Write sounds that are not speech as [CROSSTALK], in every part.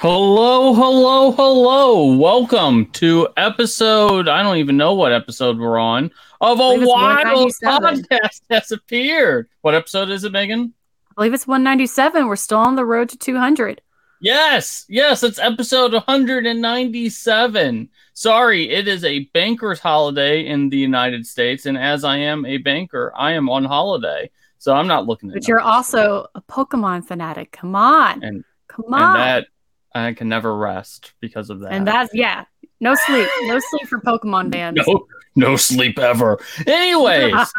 Hello, hello, hello. Welcome to episode, I don't even know what episode we're on, of a wild podcast [LAUGHS] has appeared. What episode is it, Megan? I believe it's 197. We're still on the road to 200. Yes, yes, it's episode 197. Sorry, it is a banker's holiday in the United States, and as I am a banker, I am on holiday. So I'm not looking at But you're also a Pokemon fanatic. Come on. And- Come on. and that I can never rest because of that. And that's, yeah, no sleep. No sleep for Pokemon [LAUGHS] fans. no, no sleep ever. Anyways, [LAUGHS]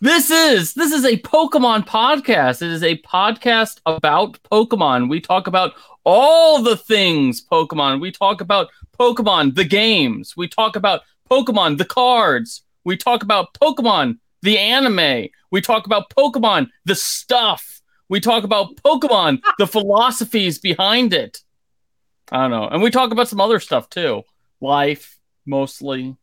This is this is a Pokemon podcast. It is a podcast about Pokemon. We talk about all the things Pokemon. We talk about Pokemon the games. We talk about Pokemon the cards. We talk about Pokemon the anime. We talk about Pokemon the stuff. We talk about Pokemon the philosophies behind it. I don't know. And we talk about some other stuff too. Life mostly,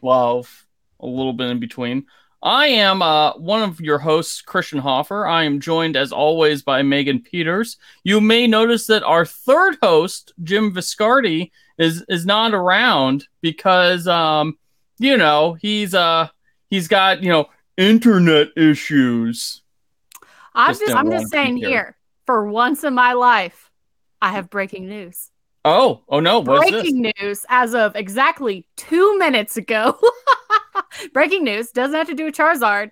love, a little bit in between. I am uh, one of your hosts, Christian Hoffer. I am joined, as always, by Megan Peters. You may notice that our third host, Jim Viscardi, is is not around because, um, you know, he's uh he's got you know internet issues. I'm Just just, I'm just saying here. here, for once in my life, I have breaking news. Oh, oh no, what is this? breaking news as of exactly two minutes ago. [LAUGHS] breaking news doesn't have to do with Charizard.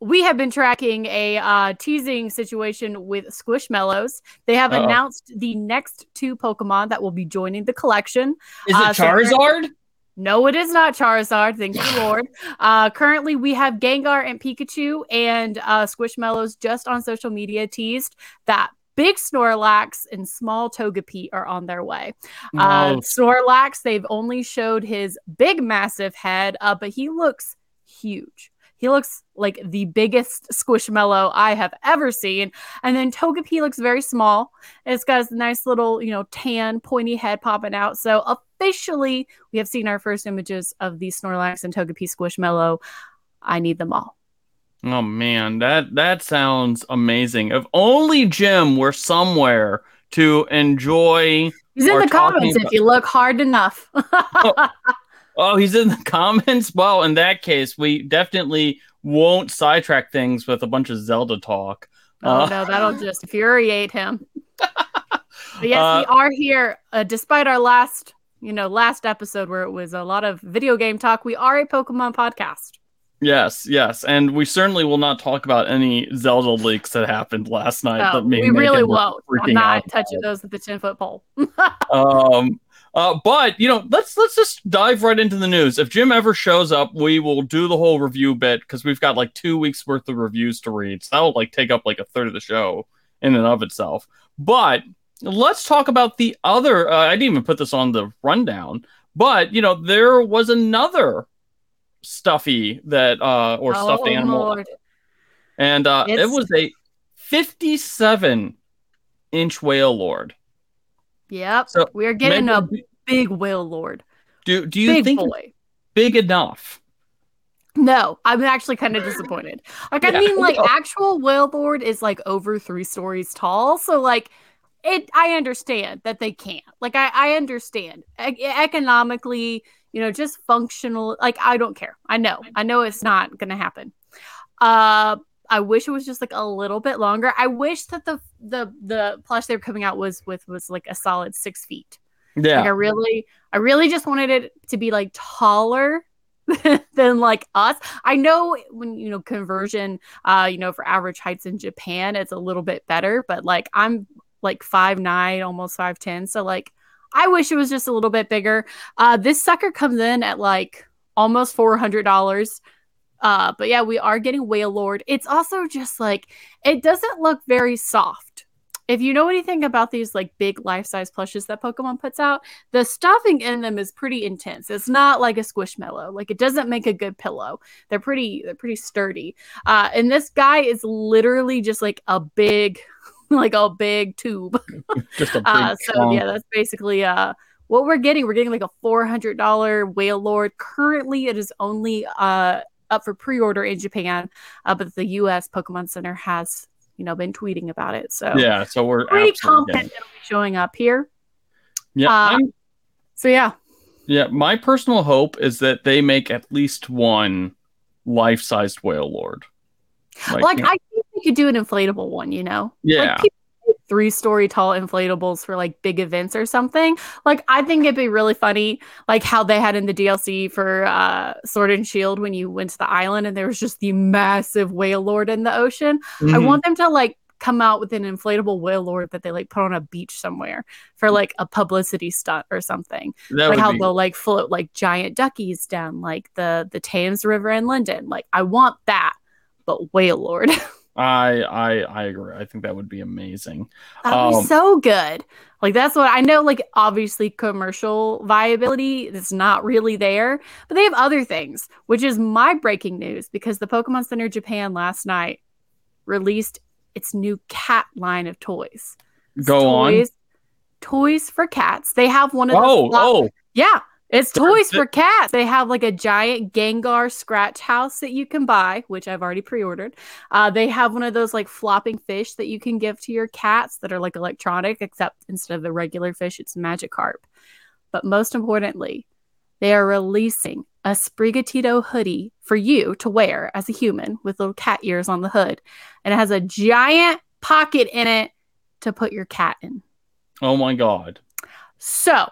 We have been tracking a uh, teasing situation with Squishmallows. They have Uh-oh. announced the next two Pokemon that will be joining the collection. Is it uh, so Charizard? No, it is not Charizard. Thank you, Lord. Uh, currently, we have Gengar and Pikachu, and uh, Squishmallows just on social media teased that big Snorlax and small Togepi are on their way. Uh, No. Snorlax, they've only showed his big, massive head, uh, but he looks huge. He looks like the biggest squishmallow I have ever seen. And then Togepi looks very small. It's got a nice little, you know, tan, pointy head popping out. So officially, we have seen our first images of the Snorlax and Togepi squishmallow. I need them all. Oh man, that that sounds amazing. If only Jim were somewhere to enjoy. He's in the comments about- if you look hard enough. [LAUGHS] Oh, he's in the [LAUGHS] comments. Well, in that case, we definitely won't sidetrack things with a bunch of Zelda talk. Oh Uh, no, that'll just [LAUGHS] infuriate him. But yes, Uh, we are here, uh, despite our last, you know, last episode where it was a lot of video game talk. We are a Pokemon podcast. Yes, yes, and we certainly will not talk about any Zelda leaks that happened last night. No, we really won't. I'm not touching about. those with the ten foot pole. [LAUGHS] Um, uh, but you know, let's let's just dive right into the news. If Jim ever shows up, we will do the whole review bit because we've got like two weeks worth of reviews to read. So that'll like take up like a third of the show in and of itself. But let's talk about the other. Uh, I didn't even put this on the rundown, but you know, there was another stuffy that uh or stuffed Oh, animal, Lord. and uh, it was a fifty-seven inch Wailord. Yep. So, We're getting Megan, a big Wailord. do do you Big think boy. big enough? No, I'm actually kind of disappointed. Like, I mean, like, no. actual Wailord is like over three stories tall. So, like, it, I understand that they can't. Like, I, I understand E- economically, you know, just functional. Like, I don't care. I know, I know it's not going to happen. Uh, I wish it was just like a little bit longer. I wish that the the the plush they were coming out was with was like a solid six feet. Like I really, I really just wanted it to be like taller [LAUGHS] than like us. I know when you know conversion, uh, you know, for average heights in Japan, it's a little bit better, but like I'm like five nine, almost five ten, so like I wish it was just a little bit bigger. Uh, this sucker comes in at like almost four hundred dollars. Uh, but yeah, we are getting Wailord. It's also just like it doesn't look very soft. If you know anything about these like big life size plushes that Pokemon puts out, the stuffing in them is pretty intense. It's not like a squishmallow. Like it doesn't make a good pillow. They're pretty they're pretty sturdy. Uh, and this guy is literally just like a big [LAUGHS] like a big tube. [LAUGHS] just a big Uh, so chunk. yeah, that's basically uh what we're getting. We're getting like a four hundred dollar Wailord. Currently, it is only uh up for pre-order in Japan, uh, but the U.S. Pokemon Center has you know been tweeting about it. So yeah, so we're pretty confident it'll be showing up here. Yeah, Uh, So yeah, yeah. My personal hope is that they make at least one life-sized Wailord. like, I think we could do an inflatable one. You know, Yeah. like people three-story tall inflatables for like big events or something. Like I think it'd be really funny, like how they had in the DLC for uh, Sword and Shield when you went to the island and there was just the massive Wailord in the ocean. I Mhm. want them to like come out with an inflatable Wailord that they like put on a beach somewhere for like a publicity stunt or something. that like how be- they'll like float like giant duckies down like the the Thames River in London. Like I want that, but Wailord. [LAUGHS] I I I agree. I think that would be amazing. That would Um, be so good. Like that's what I know. Like obviously commercial viability is not really there, but they have other things, which is my breaking news because the Pokemon Center Japan last night released its new cat line of toys. It's Go on. toys, Toys for cats. They have one of Oh, flop- oh, yeah, it's toys for cats. They have like a giant Gengar scratch house that you can buy, which I've already pre-ordered. Uh, they have one of those like flopping fish that you can give to your cats that are like electronic, except instead of the regular fish, it's Magikarp. But most importantly, they are releasing a Sprigatito hoodie for you to wear as a human with little cat ears on the hood, and it has a giant pocket in it to put your cat in. oh my god. So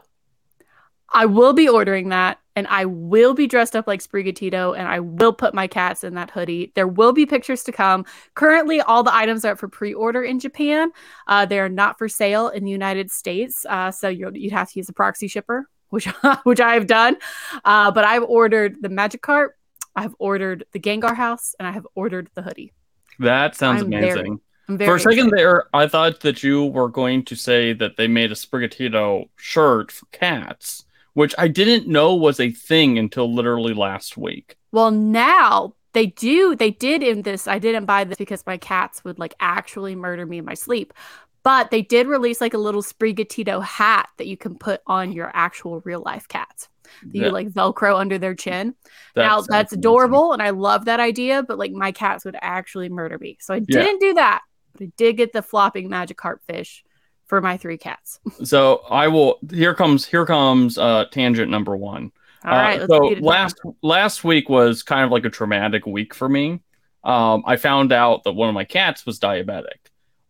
I will be ordering that and I will be dressed up like Sprigatito and I will put my cats in that hoodie. There will be pictures to come. Currently, all the items are up for pre order in Japan. Uh, they are not for sale in the United States. Uh, so you'll, you'd have to use a proxy shipper, which, [LAUGHS] which I have done. Uh, but I've ordered the Magikarp, I've ordered the Gengar house, and I have ordered the hoodie. That sounds I'm amazing. I'm For very a second excited. there, I thought that you were going to say that they made a Sprigatito shirt for cats, which I didn't know was a thing until literally last week. Well, now they do. They did in this. I didn't buy this because my cats would like actually murder me in my sleep. But they did release like a little Sprigatito hat that you can put on your actual real life cats. That you like Velcro under their chin. that now that's amazing. adorable, and I love that idea. But like my cats would actually murder me, so I didn't do that. But I did get the flopping Magikarp fish for my three cats. [LAUGHS] So I will. Here comes. Here comes. Uh, tangent number one. All right, Uh, so beat down. last last week was kind of like a traumatic week for me. Um, I found out that one of my cats was diabetic,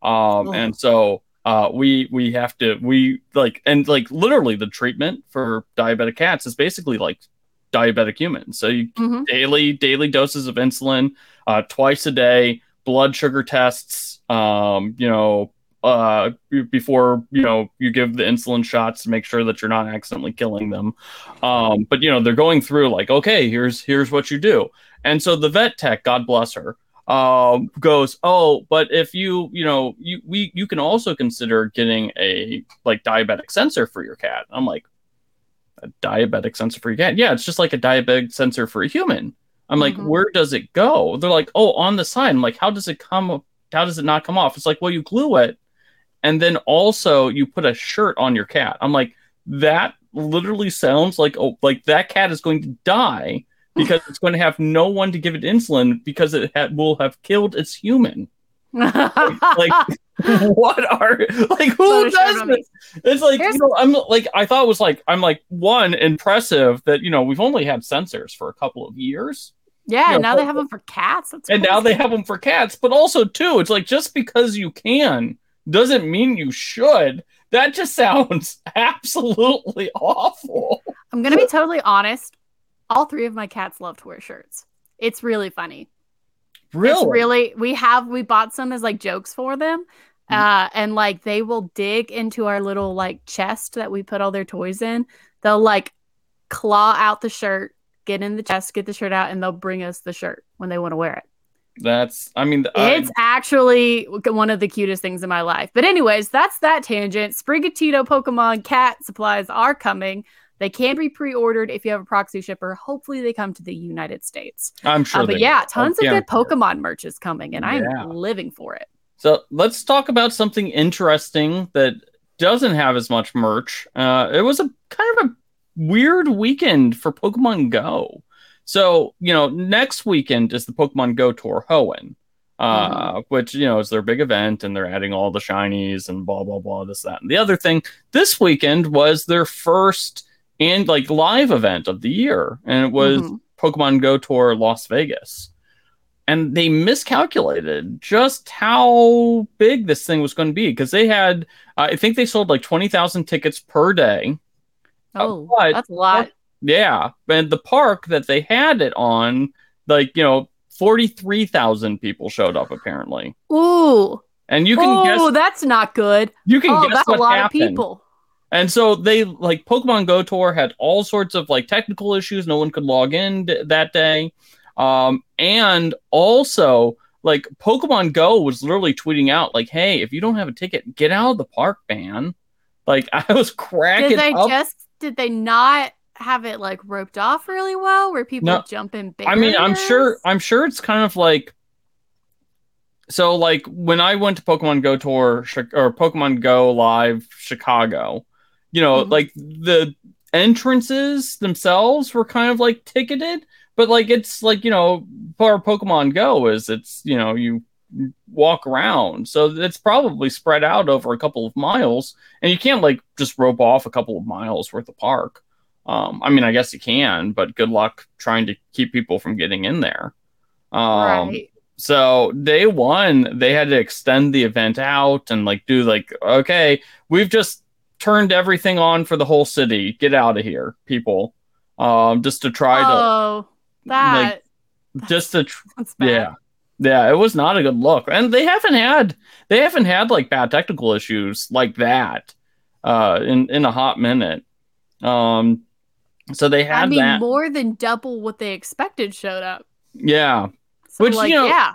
um, Oh. and so uh, we we have to we like and like literally the treatment for diabetic cats is basically like diabetic humans. So you Mhm. daily daily doses of insulin, uh, twice a day, blood sugar tests, um, you know, uh, before you know you give the insulin shots to make sure that you're not accidentally killing them. Um, but you know they're going through like, okay, here's here's what you do, and so the vet tech, God bless her, um, goes, oh, but if you you know you we you can also consider getting a like diabetic sensor for your cat. I'm like, a diabetic sensor for your cat? Yeah, it's just like a diabetic sensor for a human. I'm like, Mhm. where does it go? They're like, oh, on the side. I'm like, how does it come? How does it not come off? It's like, well, you glue it, and then also you put a shirt on your cat. I'm like, that literally sounds like oh, like that cat is going to die [LAUGHS] because it's going to have no one to give it insulin because it ha- will have killed its human. Like, [LAUGHS] [LAUGHS] what are like who shirt does this? It's like Here's- you know, I'm like I thought it was like I'm like one impressive that you know we've only had sensors for a couple of years. yeah, Yeah, now they have them for cats. That's and now they have them for cats but also too it's like just because you can doesn't mean you should that just sounds [LAUGHS] absolutely awful I'm gonna be totally honest. All three of my cats love to wear shirts. It's really funny. really It's really we have we bought some as like jokes for them. Mm. Uh and like they will dig into our little like chest that we put all their toys in. They'll like claw out the shirt, get in the chest, get the shirt out, and they'll bring us the shirt when they want to wear it. That's i mean I- It's actually one of the cutest things in my life. But anyways, that's that tangent. Sprigatito Pokemon cat supplies are coming. They can be pre-ordered if you have a proxy shipper. Hopefully, they come to the United States. i'm sure Uh, but yeah, will. tons of good Pokemon merch is coming, and I'm living for it. so let's talk about something interesting that doesn't have as much merch uh it was a kind of a weird weekend for pokemon go So, you know, next weekend is the Pokemon Go Tour Hoenn, uh, Mm-hmm. which, you know, is their big event and they're adding all the shinies and blah, blah, blah, this, that. And the other thing, this weekend was their first and like live event of the year. And it was Mhm. Pokemon Go Tour Las Vegas. And they miscalculated just how big this thing was going to be because they had, I think they sold like 20,000 tickets per day. Oh, but- that's a lot. Yeah, and the park that they had it on, like you know, forty three thousand people showed up apparently, Ooh. and you can oh, guess that's not good. you can Oh, guess that's a lot happened. of people. And so they like Pokemon Go Tour had all sorts of like technical issues. No one could log in d- that day, um, and also like Pokemon Go was literally tweeting out like, "Hey, if you don't have a ticket, get out of the park, man." Like [LAUGHS] I was cracking Did they up. just did they not have it like roped off really well where people No. jump in I mean, I'm sure. I'm sure it's kind of like. So, like when I went to Pokemon Go Tour or Pokemon Go Live Chicago, you know, Mhm. like the entrances themselves were kind of like ticketed, but like it's like you know, for Pokemon Go is it's you know you walk around, so it's probably spread out over a couple of miles, and you can't like just rope off a couple of miles worth of park. Um, I mean, I guess you can, but good luck trying to keep people from getting in there. Um, right. so day one, they had to extend the event out and like do like, okay, we've just turned everything on for the whole city. Get out of here, people. Um, just to try Oh, that to, just to, tr- [LAUGHS] yeah, yeah, it was not a good look, and they haven't had, they haven't had like bad technical issues like that, uh, in in a hot minute. Um, so they had I mean, that, more than double what they expected showed up. yeah. So, Which, like, you know, yeah,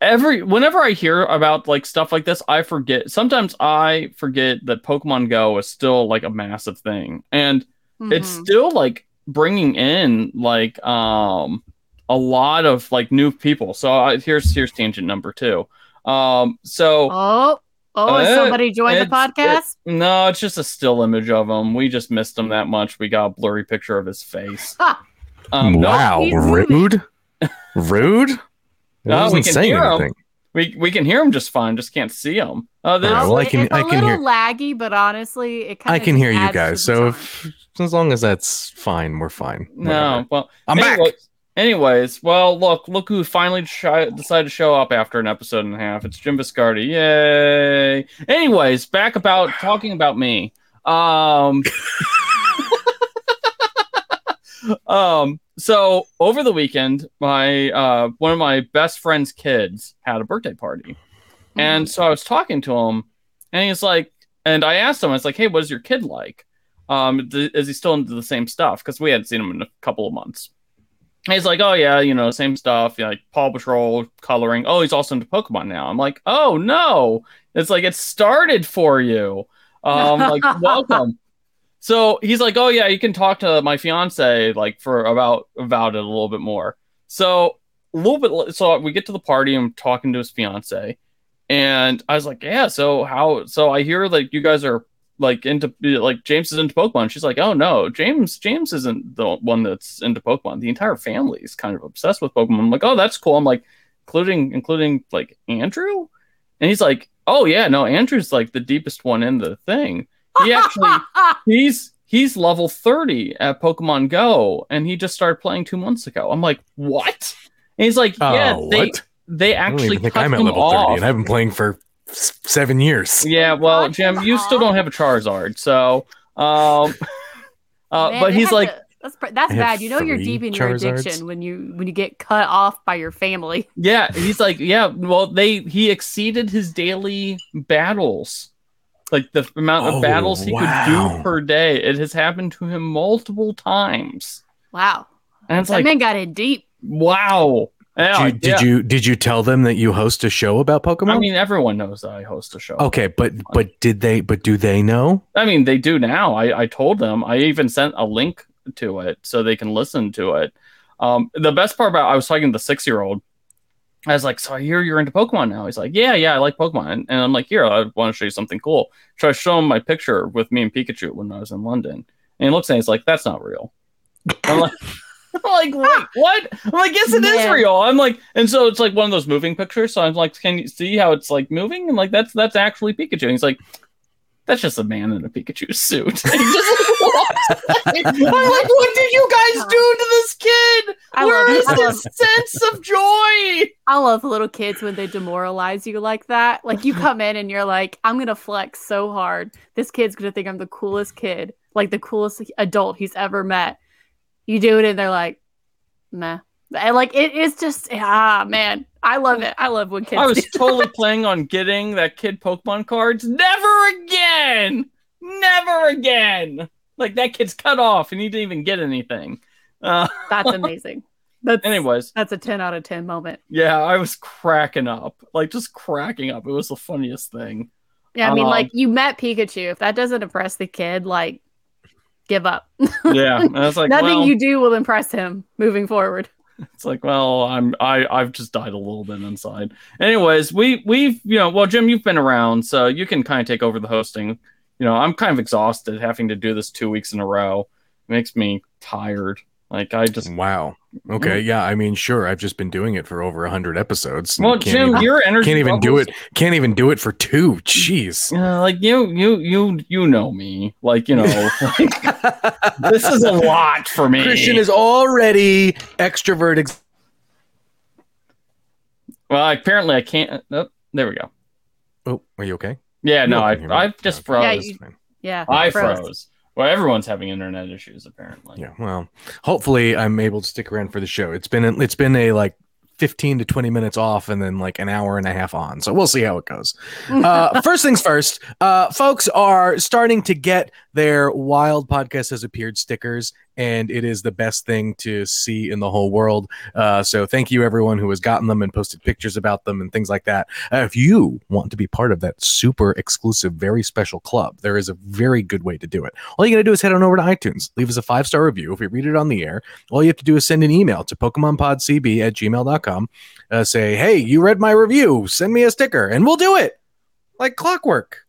every whenever I hear about like stuff like this, I forget. Sometimes I forget that Pokemon Go is still like a massive thing, and it's Mhm. still like bringing in like um a lot of like new people. So I, here's here's tangent number two. Um, so oh, oh, has Uh, somebody joined the it's- podcast? no, it's just a still image of him. We just missed him that much. We got a blurry picture of his face. [LAUGHS] Um, wow, he's rude, rude. It [LAUGHS] No, we wasn't can saying hear him. we we can hear him just fine. Just can't see him. Uh, there's- Alright, well, I can- it's a I can little hear- laggy, but honestly, it kind I can hear you guys. So if, as long as that's fine, we're fine. no, Whatever. well, I'm back. Anyways, well, look, look who finally decided to show up after an episode and a half. It's Jim Viscardi. Yay! Anyways, back about talking about me. Um, [LAUGHS] um, so over the weekend, my uh, one of my best friend's kids had a birthday party, and so I was talking to him, and he's like, and I asked him, I was like, hey, what is your kid like? Um, th- is he still into the same stuff? Because we hadn't seen him in a couple of months. He's like, oh yeah, you know, same stuff, you know, like Paw Patrol, coloring. Oh, he's also into Pokemon now. I'm like, oh no, it's like it started for you. Um, like [LAUGHS] welcome. So he's like, oh yeah, you can talk to my fiance like for about about it a little bit more. So a little bit. So we get to the party. I'm talking to his fiance, and I was like, yeah. So how? So I hear like you guys are like into like James is into Pokemon. She's like, oh no, James James isn't the one that's into Pokemon. The entire family is kind of obsessed with Pokemon. I'm like, oh, that's cool. I'm like, including including like Andrew, and he's like, oh yeah, no, Andrew's like the deepest one in the thing. He actually [LAUGHS] he's he's level 30 at Pokemon Go and he just started playing 2 months ago. I'm like, "What?" And he's like, oh, "Yeah, Oh, they what? they I don't actually even think cut I'm at level off. 30 and I've been playing for s- seven years. Yeah, well, Jim, you still don't have a Charizard, so um [LAUGHS] uh Man, but he's like to- that's that's bad. You know you're deep in your addiction when you when you get cut off by your family. Yeah, he's like, yeah. Well, they he exceeded his daily battles, like the amount of Oh, battles he could do per day. It has happened to him multiple times, Wow, and it's that like, man got it deep. wow. Yeah, Did, you, yeah. did you did you tell them that you host a show about Pokemon? I mean, everyone knows that I host a show. okay, but but did they? But do they know? I mean, they do now. I, I told them. I even sent a link to it so they can listen to it. Um, the best part about I was talking to the six year old. I was like, "So I hear you're into Pokemon now." He's like, "Yeah, yeah, I like Pokemon." And I'm like, "Here, I want to show you something cool." So I show him my picture with me and Pikachu when I was in London, and he looks at it. He's like, "That's not real." I'm like, [LAUGHS] I'm like, wait, [LAUGHS] what? I'm like, yes, it is Man. real. I'm like, and so it's like one of those moving pictures. So I'm like, can you see how it's like moving? And like, that's that's actually Pikachu. And he's like, that's just a man in a Pikachu suit. [LAUGHS] And just walks away. I'm like, what did you guys do to this kid? I Where love is I love, sense of joy? I love little kids when they demoralize you like that. Like you come in and you're like, I'm gonna flex so hard. This kid's gonna think I'm the coolest kid, like the coolest adult he's ever met. You do it and they're like, meh. And like it is just ah man. I love it. I love when kids I was totally planning on getting that kid Pokemon cards. Never again. Never again. Like that kid's cut off and he didn't even get anything. Uh, that's [LAUGHS] amazing. That's anyways, that's a 10 out of 10 moment. yeah, I was cracking up. Like just cracking up. It was the funniest thing. Yeah, I mean, Um, like you met Pikachu. If that doesn't impress the kid, like give up. Yeah. And I was [LAUGHS] like, Nothing well, you do will impress him moving forward. it's like, well, I'm I I've just died a little bit inside. Anyways, we we've you know, well, Jim, you've been around, so you can kind of take over the hosting. You know, I'm kind of exhausted having to do this two weeks in a row. It makes me tired. Like I just Wow. Okay. Yeah. I mean, sure. I've just been doing it for over hundred episodes. well, can't Jim, even, your energy can't even do it. Can't even do it for two. Jeez. Uh, like you, you, you, you know me. Like you know, [LAUGHS] like, this is a lot for me. Christian is already extroverted. well, apparently I can't. Oh, there we go. Oh, are you okay? Yeah, no, You I, can? I just froze. Yeah, you- Yeah. I froze. froze. Well, everyone's having internet issues apparently. Yeah. Well, hopefully I'm able to stick around for the show. It's been it's been a like 15 to 20 minutes off and then like an hour and a half on. So we'll see how it goes. [LAUGHS] Uh, first things first, uh, folks are starting to get their wild podcast has appeared stickers, and it is the best thing to see in the whole world. Uh, so thank you everyone who has gotten them and posted pictures about them and things like that. Uh, if you want to be part of that super exclusive, very special club, there is a very good way to do it. All you got to do is head on over to iTunes, leave us a five star review. If we read it on the air, all you have to do is send an email to PokemonPodCB at gmail.com. Uh, say, hey, you read my review, send me a sticker, and we'll do it like clockwork.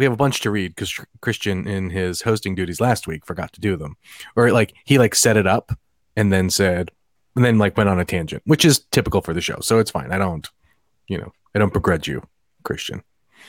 We have a bunch to read because Christian, in his hosting duties last week, forgot to do them, or like he like set it up and then said, and then like went on a tangent, which is typical for the show. So it's fine. I don't, you know, I don't begrudge you, Christian.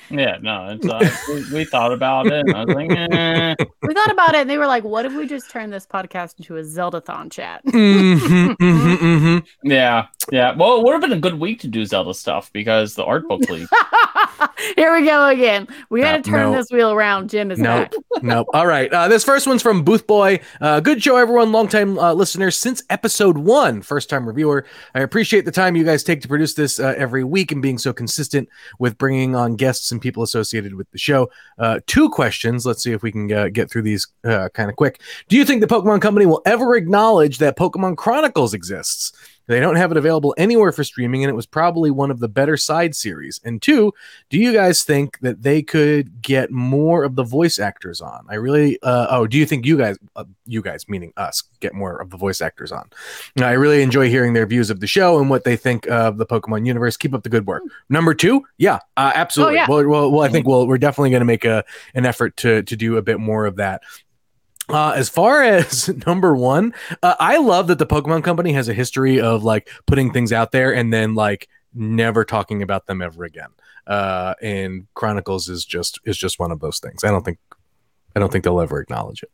Yeah, no, it's uh, we, we thought about it. And I was like, eh. [LAUGHS] we thought about it and they were like, what if we just turn this podcast into a Zelda-thon chat? [LAUGHS] Mhm, mhm, mhm. yeah, yeah. Well, it would have been a good week to do Zelda stuff because the art book leak. [LAUGHS] Here we go again. We got No, to turn no. this wheel around. Jim is Nope. back. nope. All right. Uh, this first one's from Booth Boy. Uh, good show, everyone. Longtime uh, listeners since episode one. First time reviewer. I appreciate the time you guys take to produce this uh, every week and being so consistent with bringing on guests and people associated with the show. Uh, two questions. Let's see if we can uh, get through these uh, kind of quick. Do you think the Pokemon Company will ever acknowledge that Pokemon Chronicles exists? They don't have it available anywhere for streaming, and it was probably one of the better side series. And two, do you guys think that they could get more of the voice actors on? I really, uh, oh, do you think you guys, uh, you guys meaning us, get more of the voice actors on? Now, I really enjoy hearing their views of the show and what they think of the Pokemon universe. Keep up the good work. Number two, yeah, uh, absolutely. yeah. Well, well, well, I think we'll, we're definitely going to make a an effort to to do a bit more of that. Uh, as far as [LAUGHS] number one, uh, I love that the Pokemon Company has a history of like putting things out there and then like never talking about them ever again. Uh, and Chronicles is just is just one of those things. I don't think I don't think they'll ever acknowledge it.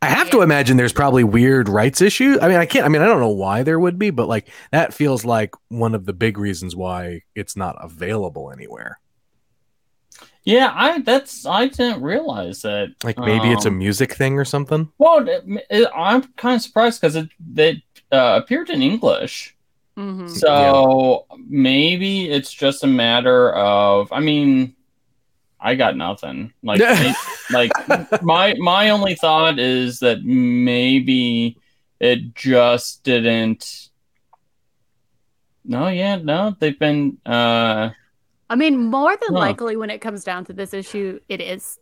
I have to imagine there's probably weird rights issues. I mean, I can't. I mean, I don't know why there would be, but like that feels like one of the big reasons why it's not available anywhere. Yeah, I that's I didn't realize that. Like maybe it's a Um, music thing or something. Well, it, it- I'm kind of surprised because it they uh, appeared in English, Mhm. so maybe it's just a matter of. I mean, I got nothing. Like, [LAUGHS] may- like my my only thought is that maybe it just didn't. No, yeah, no, they've been. uh I mean, more than Huh. likely, when it comes down to this issue, it is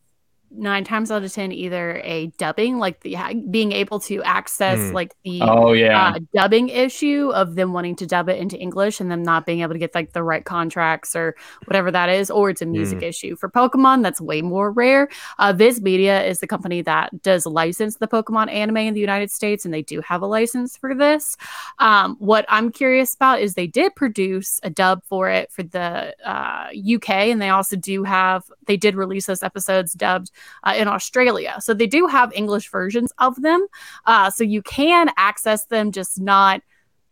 nine times out of ten either a dubbing like the being able to access Mm. like the Oh yeah. uh, dubbing issue of them wanting to dub it into English and them not being able to get like the right contracts or whatever that is, or it's a music issue. For Pokemon, that's way more rare. Uh, Viz Media is the company that does license the Pokemon anime in the United States, and they do have a license for this. Um, what I'm curious about is they did produce a dub for it for the uh, UK, and they also do have they did release those episodes dubbed uh, in Australia, so they do have English versions of them. Uh, so you can access them, just not,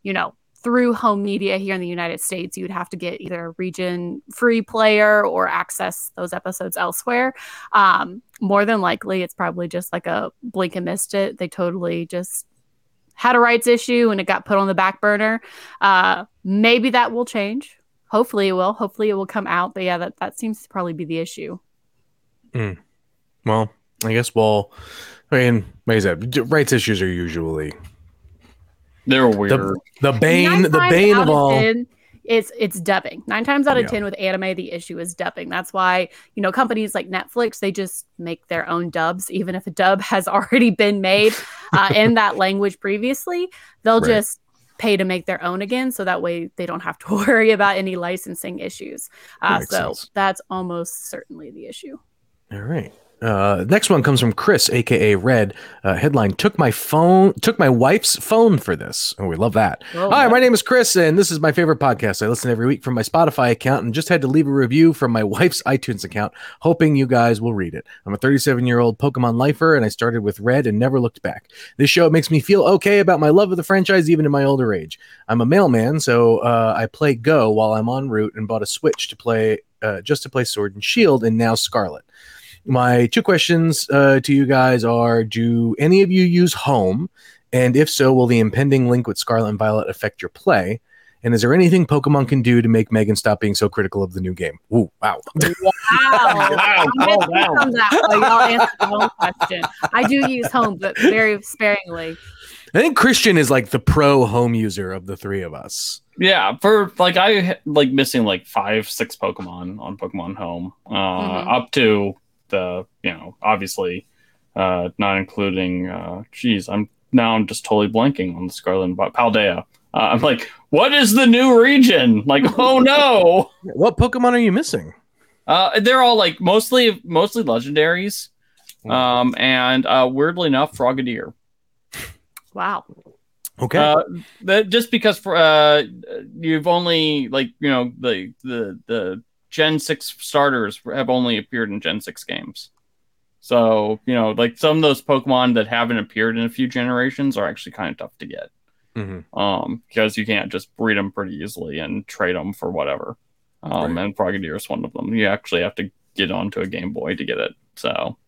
you know, through home media here in the United States. You would have to get either a region free player or access those episodes elsewhere. Um, more than likely, it's probably just like a blink and missed it. They totally just had a rights issue and it got put on the back burner. Uh, maybe that will change. Hopefully it will. Hopefully it will come out. But yeah, that, that seems to probably be the issue. Well, I guess we'll. I mean, what is that? D- Rights issues are usually They're weird. the the bane, the bane of all. 10, it's it's dubbing. Nine times out of Yeah. ten with anime, the issue is dubbing. That's why you know companies like Netflix they just make their own dubs, even if a dub [LAUGHS] has already been made uh, in that [LAUGHS] language previously. They'll Right. just pay to make their own again, so that way they don't have to [LAUGHS] worry about any licensing issues. Uh, makes so sense. that's almost certainly the issue. All right. Uh, next one comes from Chris, aka Red. Uh, headline: Took my phone, took my wife's phone for this. Oh, we love that. Oh, Hi, my name is Chris, and this is my favorite podcast. I listen every week from my Spotify account, and just had to leave a review from my [LAUGHS] wife's iTunes account, hoping you guys will read it. I'm a 37 year old Pokemon lifer, and I started with Red and never looked back. This show makes me feel okay about my love of the franchise, even in my older age. I'm a mailman, so uh, I play Go while I'm en route, and bought a Switch to play uh, just to play Sword and Shield, and now Scarlet. My two questions uh, to you guys are: Do any of you use Home? And if so, will the impending link with Scarlet and Violet affect your play? And is there anything Pokemon can do to make Megan stop being so critical of the new game? Ooh, wow. [LAUGHS] Wow. [LAUGHS] Wow, I'm calm gonna speak down. on that while y'all answer the home question. I do use home, but very sparingly. I think Christian is like the pro home user of the three of us. Yeah, for like I like missing like five, six Pokemon on Pokemon Home, uh, Mhm. up to the you know obviously, uh, not including. Uh, geez, I'm now I'm just totally blanking on the Scarlet and Vi- Paldea. Uh, I'm like, what is the new region? Like, oh no! [LAUGHS] What Pokemon are you missing? Uh, they're all like mostly mostly legendaries, um, and uh, weirdly enough, Frogadier. Wow. Okay. Uh, that just because for uh, you've only like you know the the the Gen six starters have only appeared in Gen six games, so you know like some of those Pokemon that haven't appeared in a few generations are actually kind of tough to get, Mhm. um, because you can't just breed them pretty easily and trade them for whatever. Um, and Frogadier is one of them. You actually have to get onto a Game Boy to get it. So,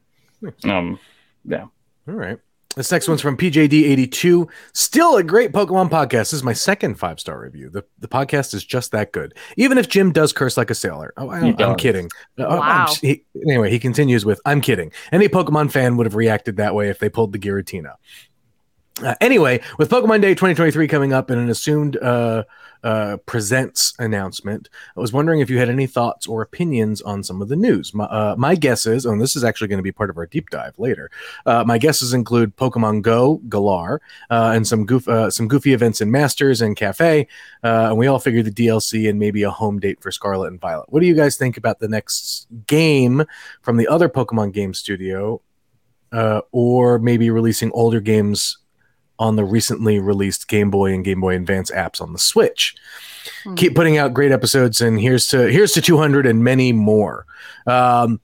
um, yeah. All right. This next one's from PJD82. Still a great Pokemon podcast. This is my second five star review. The, the podcast is just that good. Even if Jim does curse like a sailor. Oh, I, I'm kidding. Uh, I'm- Wow. he- anyway, he continues with I'm kidding. Any Pokemon fan would have reacted that way if they pulled the Giratina. Uh, anyway, with Pokemon Day 2023 coming up and an assumed uh, uh, presents announcement, I was wondering if you had any thoughts or opinions on some of the news. My, uh, my guesses, and this is actually going to be part of our deep dive later. Uh, my guesses include Pokemon Go, Galar, uh, and some goof, uh, some goofy events in Masters and Cafe. Uh, and we all figured the DLC and maybe a home date for Scarlet and Violet. What do you guys think about the next game from the other Pokemon game studio, uh, or maybe releasing older games on the recently released Game Boy and Game Boy Advance apps on the Switch? Hmm. Keep putting out great episodes, and here's to here's to 200 and many more. Um,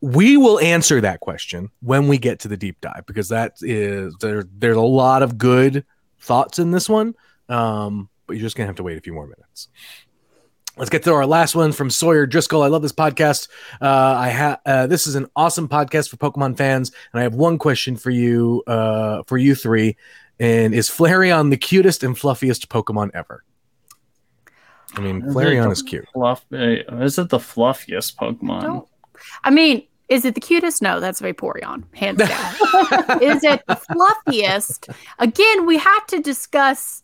we will answer that question when we get to the deep dive because that is there. There's a lot of good thoughts in this one, um, but you're just gonna have to wait a few more minutes. Let's get to our last one from Sawyer Driscoll. I love this podcast. Uh, I have uh, this is an awesome podcast for Pokemon fans, and I have one question for you, uh, for you three. And is Flareon the cutest and fluffiest Pokemon ever? I mean, Is Flareon the is cute. Fluff, uh, is it the fluffiest Pokemon? Don't- I mean, is it the cutest? No, that's Vaporeon, hands down. [LAUGHS] is it the fluffiest? Again, we have to discuss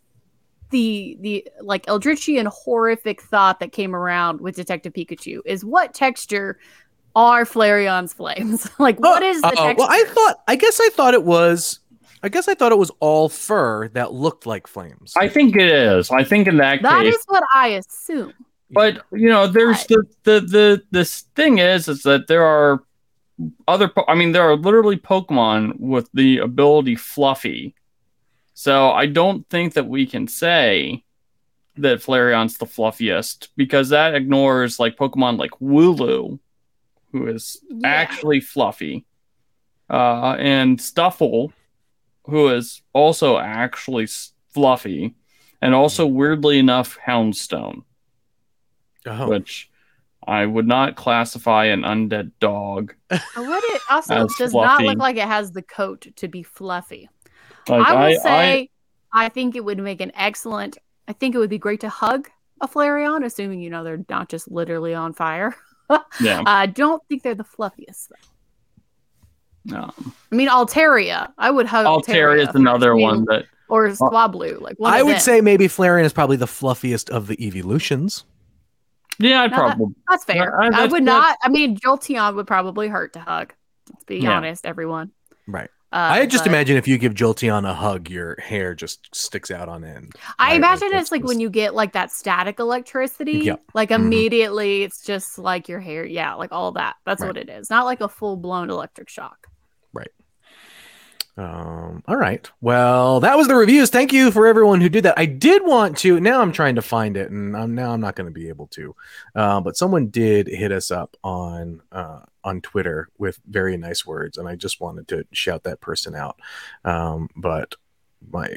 the the like Eldritchian horrific thought that came around with Detective Pikachu is what texture are Flareon's flames? [LAUGHS] like, what Oh, is the texture? well, I thought. I guess I thought it was. I guess I thought it was all fur that looked like flames. I think it is. I think in that, that case. that is what I assume. but you know, there's the the the this thing is is that there are other. Po- I mean, there are literally Pokemon with the ability Fluffy. So I don't think that we can say that Flareon's the fluffiest because that ignores like Pokemon like Wooloo, who is Yeah. actually fluffy, uh, and Stufful, who is also actually fluffy, and also mm-hmm. weirdly enough Houndstone, oh, which I would not classify an undead dog. What it also As does not look like it has the coat to be fluffy. Like I will I, say, I, think it would make an excellent. I think it would be great to hug a Flareon, assuming you know they're not just literally on fire. [LAUGHS] yeah, I don't think they're the fluffiest. Though. No. I mean, Altaria. I would hug Altaria is another I mean, one that or Swablu. Like one I of would them. say maybe Flareon is probably the fluffiest of the evolutions. yeah, I'd No, that- probably that's fair. Uh, I that's- would not. I mean, Jolteon would probably hurt to hug. Let's be Yeah. honest, everyone. Right. Uh, I just but imagine if you give Jolteon a hug, your hair just sticks out on end. I Right, imagine like, it's like that's when you get like that static electricity. Yeah. Like Mhm. immediately, it's just like your hair. Yeah, like all that. That's Right. what it is. Not like a full blown electric shock. Um, all right. Well, that was the reviews. Thank you for everyone who did that. I did want to. Now I'm trying to find it, and I'm, now I'm not going to be able to. Uh, but someone did hit us up on uh, on Twitter with very nice words, and I just wanted to shout that person out. Um, but my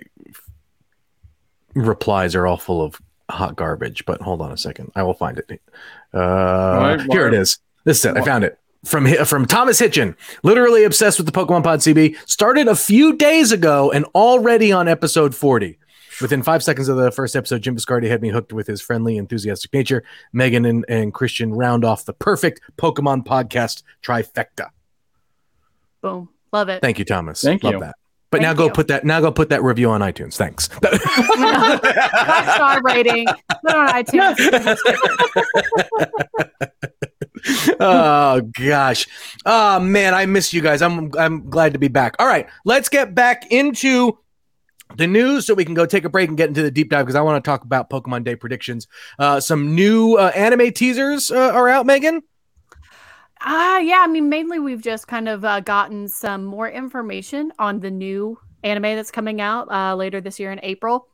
replies are all full of hot garbage. But hold on a second, I will find it. Uh, right, here it is. This is it. I found it from from Thomas Hitchin. Literally obsessed with the Pokemon Pod CB. Started a few days ago and already on episode 40. Within five seconds of the first episode, Jim Viscardi had me hooked with his friendly, enthusiastic nature. Megan and, and Christian round off the perfect Pokemon podcast trifecta. Boom. Love it. Thank you, Thomas. Thank Love you. that. But Thank now go you. put that now go put that review on iTunes. Thanks. [LAUGHS] [LAUGHS] Five star rating. Put on iTunes. [LAUGHS] oh gosh. Oh man, I miss you guys. I'm I'm glad to be back. All right, let's get back into the news so we can go take a break and get into the deep dive because I want to talk about Pokemon Day predictions. Uh, some new uh, anime teasers uh, are out, Megan. Ah, yeah. I mean, mainly we've just kind of uh, gotten some more information on the new anime that's coming out uh, later this year in April.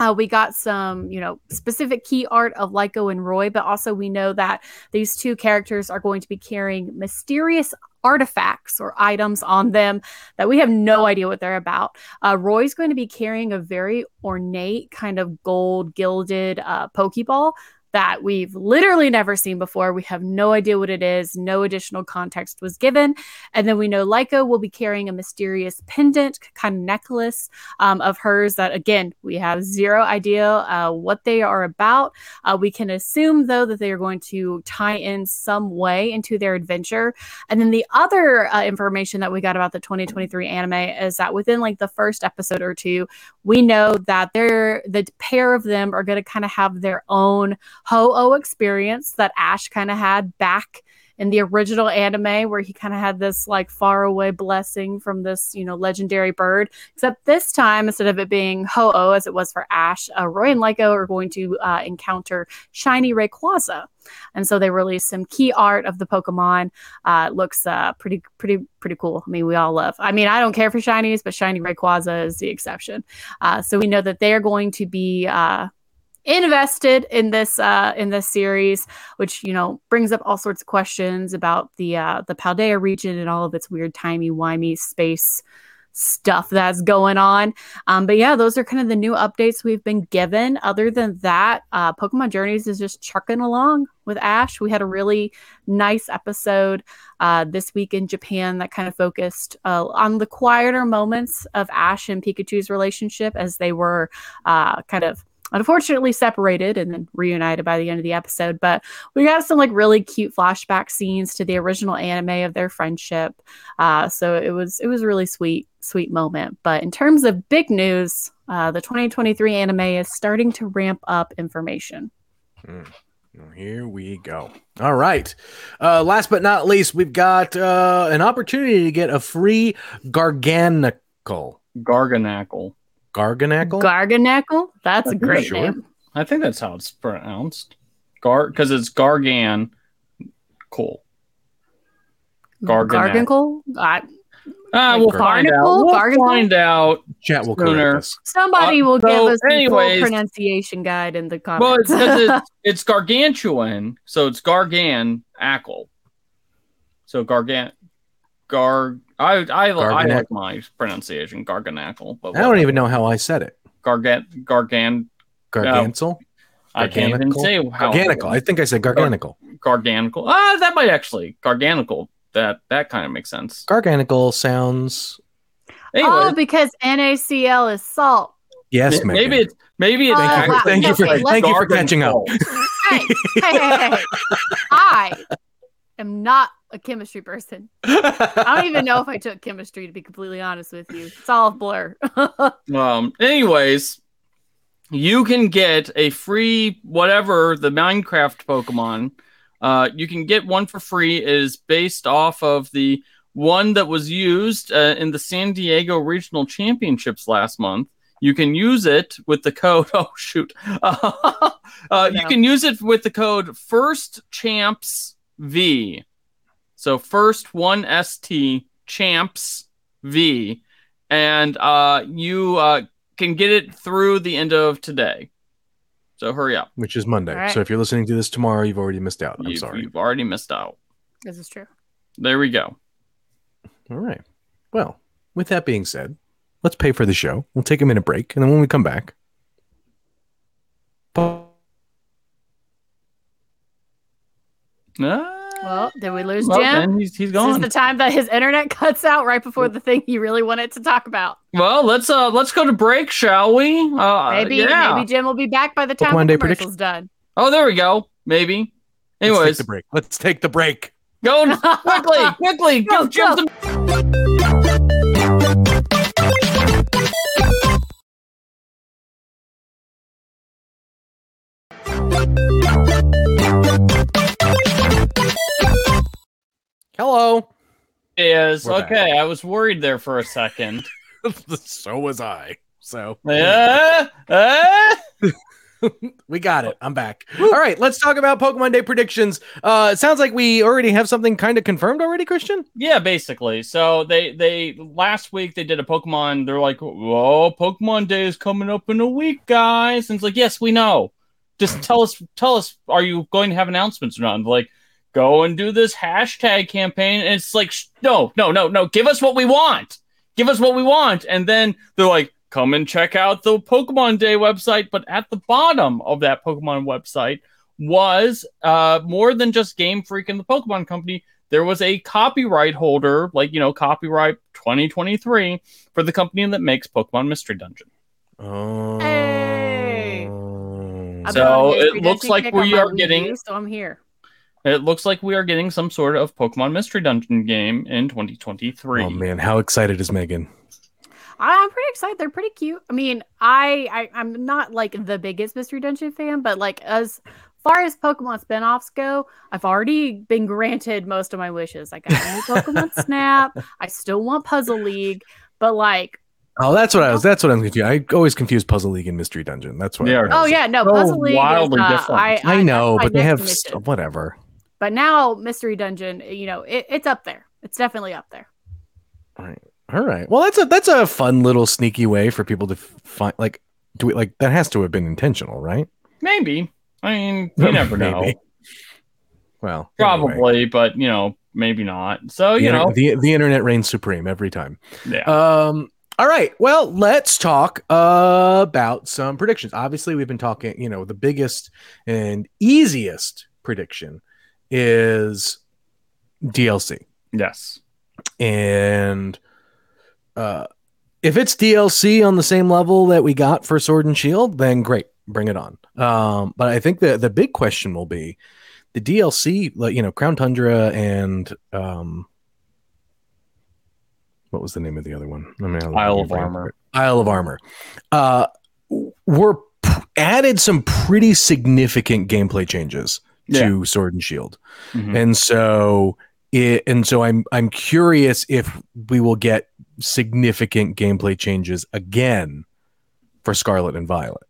Uh, we got some, you know, specific key art of Liko and Roy, but also we know that these two characters are going to be carrying mysterious artifacts or items on them that we have no idea what they're about. Uh, Roy's going to be carrying a very ornate kind of gold gilded uh, Pokeball that we've literally never seen before. We have no idea what it is. No additional context was given. And then we know Liko will be carrying a mysterious pendant kind of necklace um, of hers that, again, we have zero idea uh, what they are about. Uh, we can assume, though, that they are going to tie in some way into their adventure. And then the other uh, information that we got about the 2023 anime is that within like the first episode or two, we know that they're the pair of them are going to kind of have their own Ho-Oh experience that Ash kind of had back in the original anime where he kind of had this like faraway blessing from this, you know, legendary bird. Except this time, instead of it being Ho-Oh as it was for Ash, uh, Roy and Liko are going to uh, encounter Shiny Rayquaza. And so they released some key art of the Pokemon. Uh, it looks uh, pretty, pretty, pretty cool. I mean, we all love. I mean, I don't care for shinies, but shiny Rayquaza is the exception. Uh, so we know that they are going to be uh, invested in this uh, in this series, which you know brings up all sorts of questions about the uh, the Paldea region and all of its weird timey wimey space stuff that's going on. Um, but yeah, those are kind of the new updates we've been given. Other than that, uh, Pokemon Journeys is just trucking along with Ash. We had a really nice episode uh, this week in Japan that kind of focused uh, on the quieter moments of Ash and Pikachu's relationship as they were uh, kind of unfortunately separated and then reunited by the end of the episode but we got some like really cute flashback scenes to the original anime of their friendship uh, so it was it was a really sweet sweet moment but in terms of big news uh, the 2023 anime is starting to ramp up information Here we go. All right. Uh, last but not least, we've got uh, an opportunity to get a free Garganical. Garganacle. Garganacle? Garganacle? That's a I'm great sure. name. I think that's how it's pronounced. Gar because it's Gargan. Cool. Garganac. Gargankle? I, Ah, we'll find out. We'll Gargankle? find out. Chat will Sooner. correct us. somebody Uh, will so give us the full pronunciation guide in the comments. Well, it's, comments. 'cause it's, [LAUGHS] it's gargantuan, so it's gargan ackle. So gargan, gar. I I, I like my pronunciation, garganacle. But I don't even know how I said it. gargan gargan. Gargansel? I can't even say how Garganical. I think I said garganical. garganical. Ah, that might actually garganical. That that kind of makes sense. Garganical sounds. Anyway, oh, because NaCl is salt. Yes, maybe Megan. it's maybe it's Thank you for- actually thank you for- thank you for catching up. Hey, hey, hey, hey. I am not a chemistry person. [LAUGHS] I don't even know if I took chemistry to be completely honest with you. It's all a blur. [LAUGHS] Um. Anyways, you can get a free whatever the Minecraft Pokemon. Uh, you can get one for free. It is based off of the one that was used uh, in the San Diego Regional Championships last month. You can use it with the code. [LAUGHS] Oh shoot! Uh, uh, You can use it with the code First Champs V. So first one ST Champs V, and uh, you uh, can get it through the end of today. So hurry up. Which is Monday. All right. So if you're listening to this tomorrow, you've already missed out. I'm You've, sorry. you've already missed out. this is true. There we go. All right. Well, with that being said, let's pay for the show. We'll take a minute break, and then when we come back, Ah, Well, did we lose well, Jim? then he's, he's This is the time that his internet cuts out right before the thing you really wanted to talk about. Well, let's uh let's go to break, shall we? Uh, Maybe yeah. maybe Jim will be back by the time Pokemon the Day commercial's done. Oh, there we go. Maybe. let's take the break. Let's take the break. go quickly, [LAUGHS] quickly. Go, give Jim go. Hello. is We're back. okay. I was worried there for a second. [LAUGHS] so was I. So Uh, uh, [LAUGHS] we got it. I'm back. All right, let's talk about Pokemon Day predictions. Uh, it sounds like we already have something kind of confirmed already, Christian. yeah, basically. So they they last week they did a Pokemon. They're like, "Whoa, Pokemon Day is coming up in a week, guys." And it's like, "Yes, we know. Just tell us, tell us, are you going to have announcements or not?" And like, go and do this hashtag campaign. And it's like, no, no, no, no. Give us what we want. Give us what we want. And then they're like, come and check out the Pokemon Day website. But at the bottom of that Pokemon website was uh, more than just Game Freak and the Pokemon Company. There was a copyright holder, like, you know, copyright 2023 for the company that makes Pokemon Mystery Dungeon. Oh. Hey. So been on the it looks like we are getting- U, so I'm here. It looks like we are getting some sort of Pokemon Mystery Dungeon game in 2023. Oh man, how excited is Megan? I'm pretty excited. They're pretty cute. I mean, I, I I'm not like the biggest Mystery Dungeon fan, but like as far as Pokemon spinoffs go, I've already been granted most of my wishes. Like I got a new Pokemon [LAUGHS] Snap. I still want Puzzle League, but like, Oh, that's what I was. That's what I'm confused. I always confuse Puzzle League and Mystery Dungeon. That's what. They are oh yeah, no, So Puzzle League. Is, wildly uh, different. I, I know, but they have st- whatever. But now Mystery Dungeon, you know, it, it's up there. It's definitely up there. All right. Well, that's a that's a fun little sneaky way for people to find. Like, do we like that has to have been intentional, right? Maybe. I mean, [LAUGHS] you never know. Maybe. Well, anyway. Probably, but you know, maybe not. So The you inter- know, the the internet reigns supreme every time. yeah. Um. All right. Well, let's talk uh, about some predictions. Obviously, we've been talking. You know, the biggest and easiest prediction is DLC, yes. and uh, if it's DLC on the same level that we got for Sword and Shield, then great, bring it on. Um, but I think the the big question will be the DLC, like you know, Crown Tundra and um, what was the name of the other one? I mean, Isle of Armor. Isle of Armor. Uh, were p- added some pretty significant gameplay changes to Sword and Shield. Mhm. And so it and so I'm I'm curious if we will get significant gameplay changes again for Scarlet and Violet.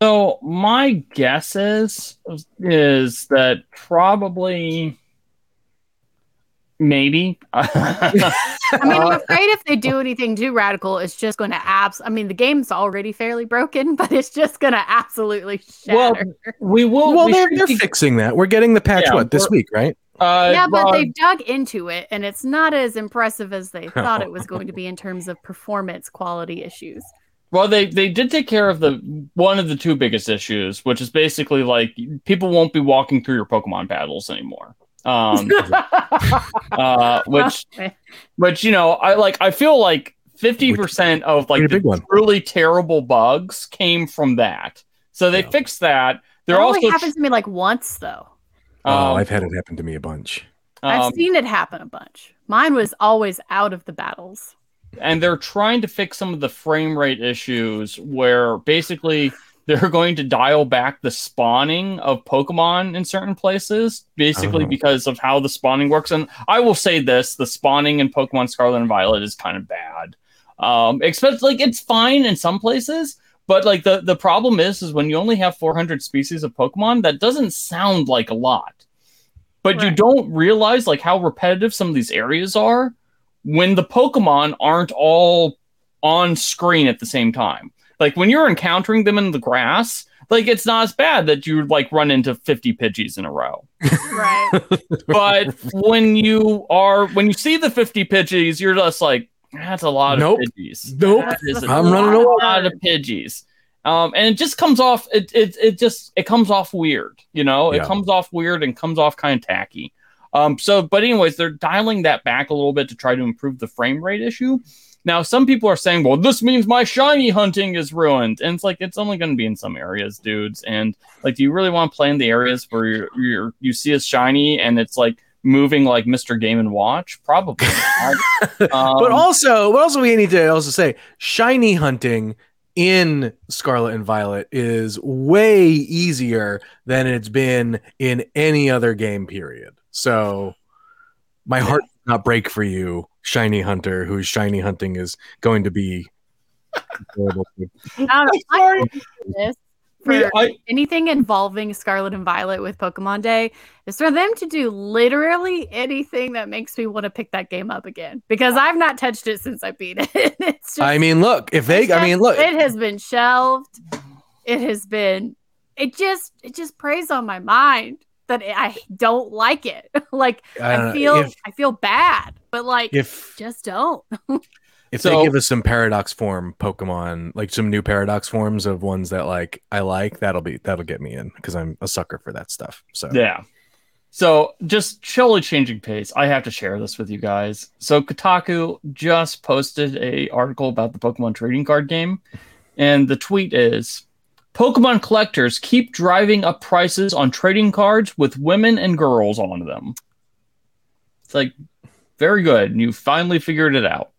So my guess is is that probably maybe. [LAUGHS] I mean, I'm afraid if they do anything too radical, it's just going to abs. I mean, the game's already fairly broken, [LAUGHS] but it's just going to absolutely Well, shatter. we will. well, we they're, they're be- fixing that. We're getting the patch Yeah, what this week, right? uh, yeah, but well, they've dug into it, and it's not as impressive as they [LAUGHS] thought it was going to be in terms of performance quality issues. Well, they they did take care of the one of the two biggest issues, which is basically like people won't be walking through your Pokemon battles anymore. Um, [LAUGHS] uh, which which you know, I like. I feel like fifty percent of like Pretty the big one. really terrible bugs came from that. So they Yeah. fixed that. They're That also only happened to me like once, though. oh, um, I've had it happen to me a bunch. I've um, seen it happen a bunch. Mine was always out of the battles. and they're trying to fix some of the frame rate issues where basically they're going to dial back the spawning of Pokemon in certain places, basically Oh. because of how the spawning works. And I will say this: the spawning in Pokemon Scarlet and Violet is kind of bad. Um, except like it's fine in some places, but like the the problem is, is when you only have 400 species of Pokemon, that doesn't sound like a lot. But you don't realize like how repetitive some of these areas are when the Pokemon aren't all on screen at the same time. Like when you're encountering them in the grass, like it's not as bad that you like run into 50 Pidgeys in a row. Right. [LAUGHS] But when you are when you see the 50 Pidgeys, you're just like, that's a lot Nope. of Pidgeys. Nope. That is a I'm running over. A lot of Pidgeys. Um, and it just comes off it, it it just it comes off weird, you know, it Yeah. comes off weird and comes off kind of tacky. Um, so but anyways, they're dialing that back a little bit to try to improve the frame rate issue. Now, some people are saying, well, this means my shiny hunting is ruined. And it's like, it's only going to be in some areas, dudes. And like, do you really want to play in the areas where you're, you're, you see a shiny and it's like moving like Mr. Game and Watch? Probably. not. [LAUGHS] but Um, also, but also we need to also say shiny hunting in Scarlet and Violet is way easier than it's been in any other game period. So my heart does not break for you, shiny hunter, whose shiny hunting is going to be horrible. Now, I'm sorry. for this I mean, for I, anything involving Scarlet and Violet with Pokemon Day is for them to do literally anything that makes me want to pick that game up again because I've not touched it since I beat it. [LAUGHS] it's just, I mean, look, if they, I mean, look, it has been shelved. It has been. It just it just preys on my mind that I don't like it. [LAUGHS] like I uh, feel if, I feel bad, but like if just don't. [LAUGHS] if So- they give us some paradox form Pokemon, like some new paradox forms of ones that like I like, that'll be that'll get me in because I'm a sucker for that stuff. So Yeah. So just totally changing pace. I have to share this with you guys. So Kotaku just posted a article about the Pokemon trading card game, and the tweet is Pokemon collectors keep driving up prices on trading cards with women and girls on them. It's like very good. And you finally figured it out.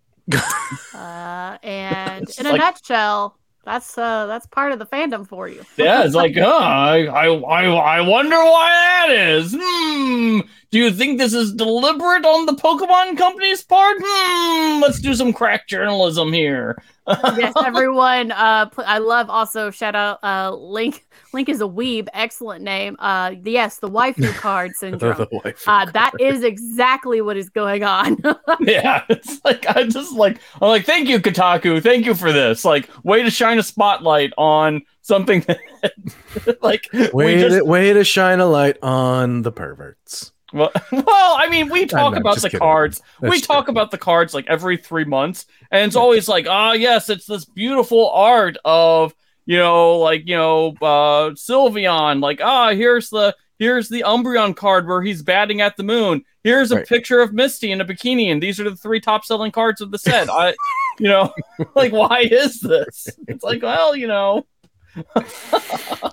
Uh, and in a like- nutshell, that's uh that's part of the fandom for you. Yeah, it's like, [LAUGHS] oh, I, I, I, I wonder why that is. Hmm. Do you think this is deliberate on the Pokemon Company's part? Hmm. Let's do some crack journalism here. yes, [LAUGHS] everyone. Uh, pl- I love also shout out. Uh, Link. Link is a weeb. Excellent name. Uh, yes, the waifu [LAUGHS] card syndrome. The wife Uh, that is exactly what is going on. [LAUGHS] yeah, it's like I just like I'm like, thank you, Kotaku, thank you for this. Like, way to shine a spotlight on something that, like, we way, just to, way to shine a light on the perverts. Well, [LAUGHS] well, I mean, we talk about the kidding. cards. we talk true. about the cards like every three months, and it's always like, ah, yes, it's this beautiful art of you know, like you know, uh, Sylveon. Like, ah, here's the here's the Umbreon card where he's batting at the moon. Here's a Right. picture of Misty in a bikini, and these are the three top selling cards of the set. I, you know, [LAUGHS] like, why is this? It's like, well, you know,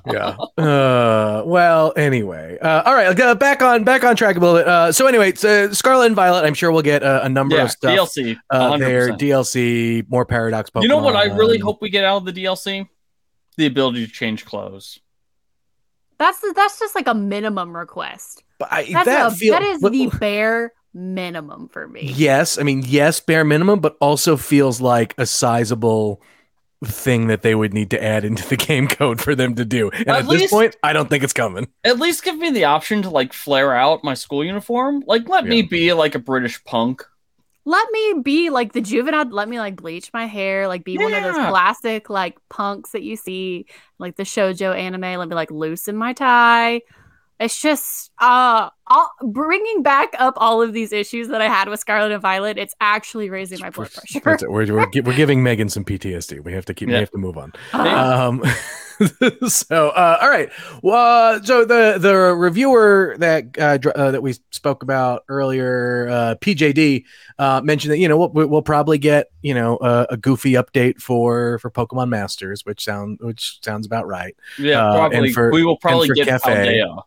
yeah. Uh, well, anyway. Uh, all right. Uh, back on back on track a little bit. Uh, so anyway, so Scarlet and Violet. I'm sure we'll get uh, a number yeah, of stuff DLC. uh, there. DLC, more Paradox Pokemon. You know what I really hope we get out of the DLC? the ability to change clothes. That's that's just like a minimum request. But I, That's that a, feel- that is but- the bare minimum for me. Yes, I mean yes, bare minimum, but also feels like a sizable thing that they would need to add into the [LAUGHS] game code for them to do. And At at, this point, I don't think it's coming. At least give me the option to like flare out my school uniform. Like, let me be like a British punk. Let me be like the juvenile. Let me like bleach my hair, like be one of those Yeah. classic like punks that you see, like the shojo anime. Let me like loosen my tie. It's just uh, all, bringing back up all of these issues that I had with Scarlet and Violet. It's actually raising my blood pressure. That's it. We're, we're, we're giving Megan some PTSD. We have to keep. We have to move on. Uh, Um, [LAUGHS] so uh, all right. Well, so the the reviewer that uh, dr- uh, that we spoke about earlier, uh, PJD, uh, mentioned that you know we'll, we'll probably get you know a, a goofy update for for Pokemon Masters, which sound which sounds about right. Yeah, Uh, and probably. for- we will probably get Cafe. Paldea.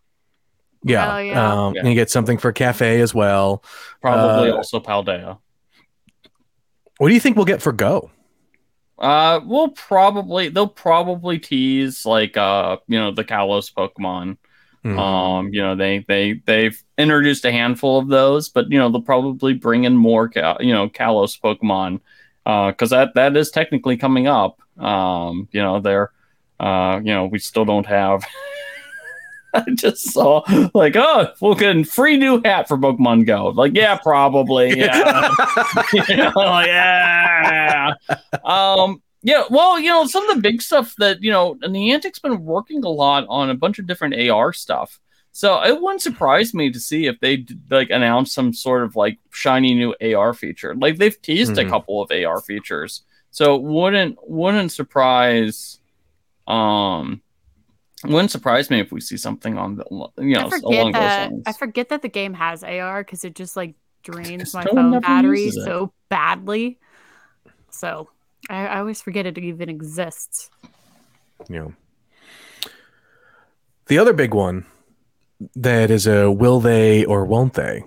Yeah, Oh, yeah. Um, Yeah. and you get something for Cafe as well. Probably Uh, also Paldea. What do you think we'll get for Go? Uh, we'll probably they'll probably tease like uh you know the Kalos Pokemon. Hmm. Um, you know they they they've introduced a handful of those, but you know they'll probably bring in more Ka- you know Kalos Pokemon, uh, because that that is technically coming up. Um, you know they're uh you know we still don't have. [LAUGHS] [LAUGHS] I just saw like oh we'll get a free new hat for Pokemon Go. Like yeah probably yeah. you [LAUGHS] know, [LAUGHS] like, yeah. Um, yeah, well, you know, some of the big stuff that, you know, Niantic's been working a lot on a bunch of different AR stuff. So it wouldn't surprise me to see if they like announce some sort of like shiny new AR feature. Like they've teased Mhm. a couple of AR features. So it wouldn't wouldn't surprise um wouldn't surprise me if we see something on the you know I forget along that. those lines. I forget that the game has AR because it just like drains my no phone battery so badly. So I, I always forget it even exists. you know. The other big one that is a will they or won't they,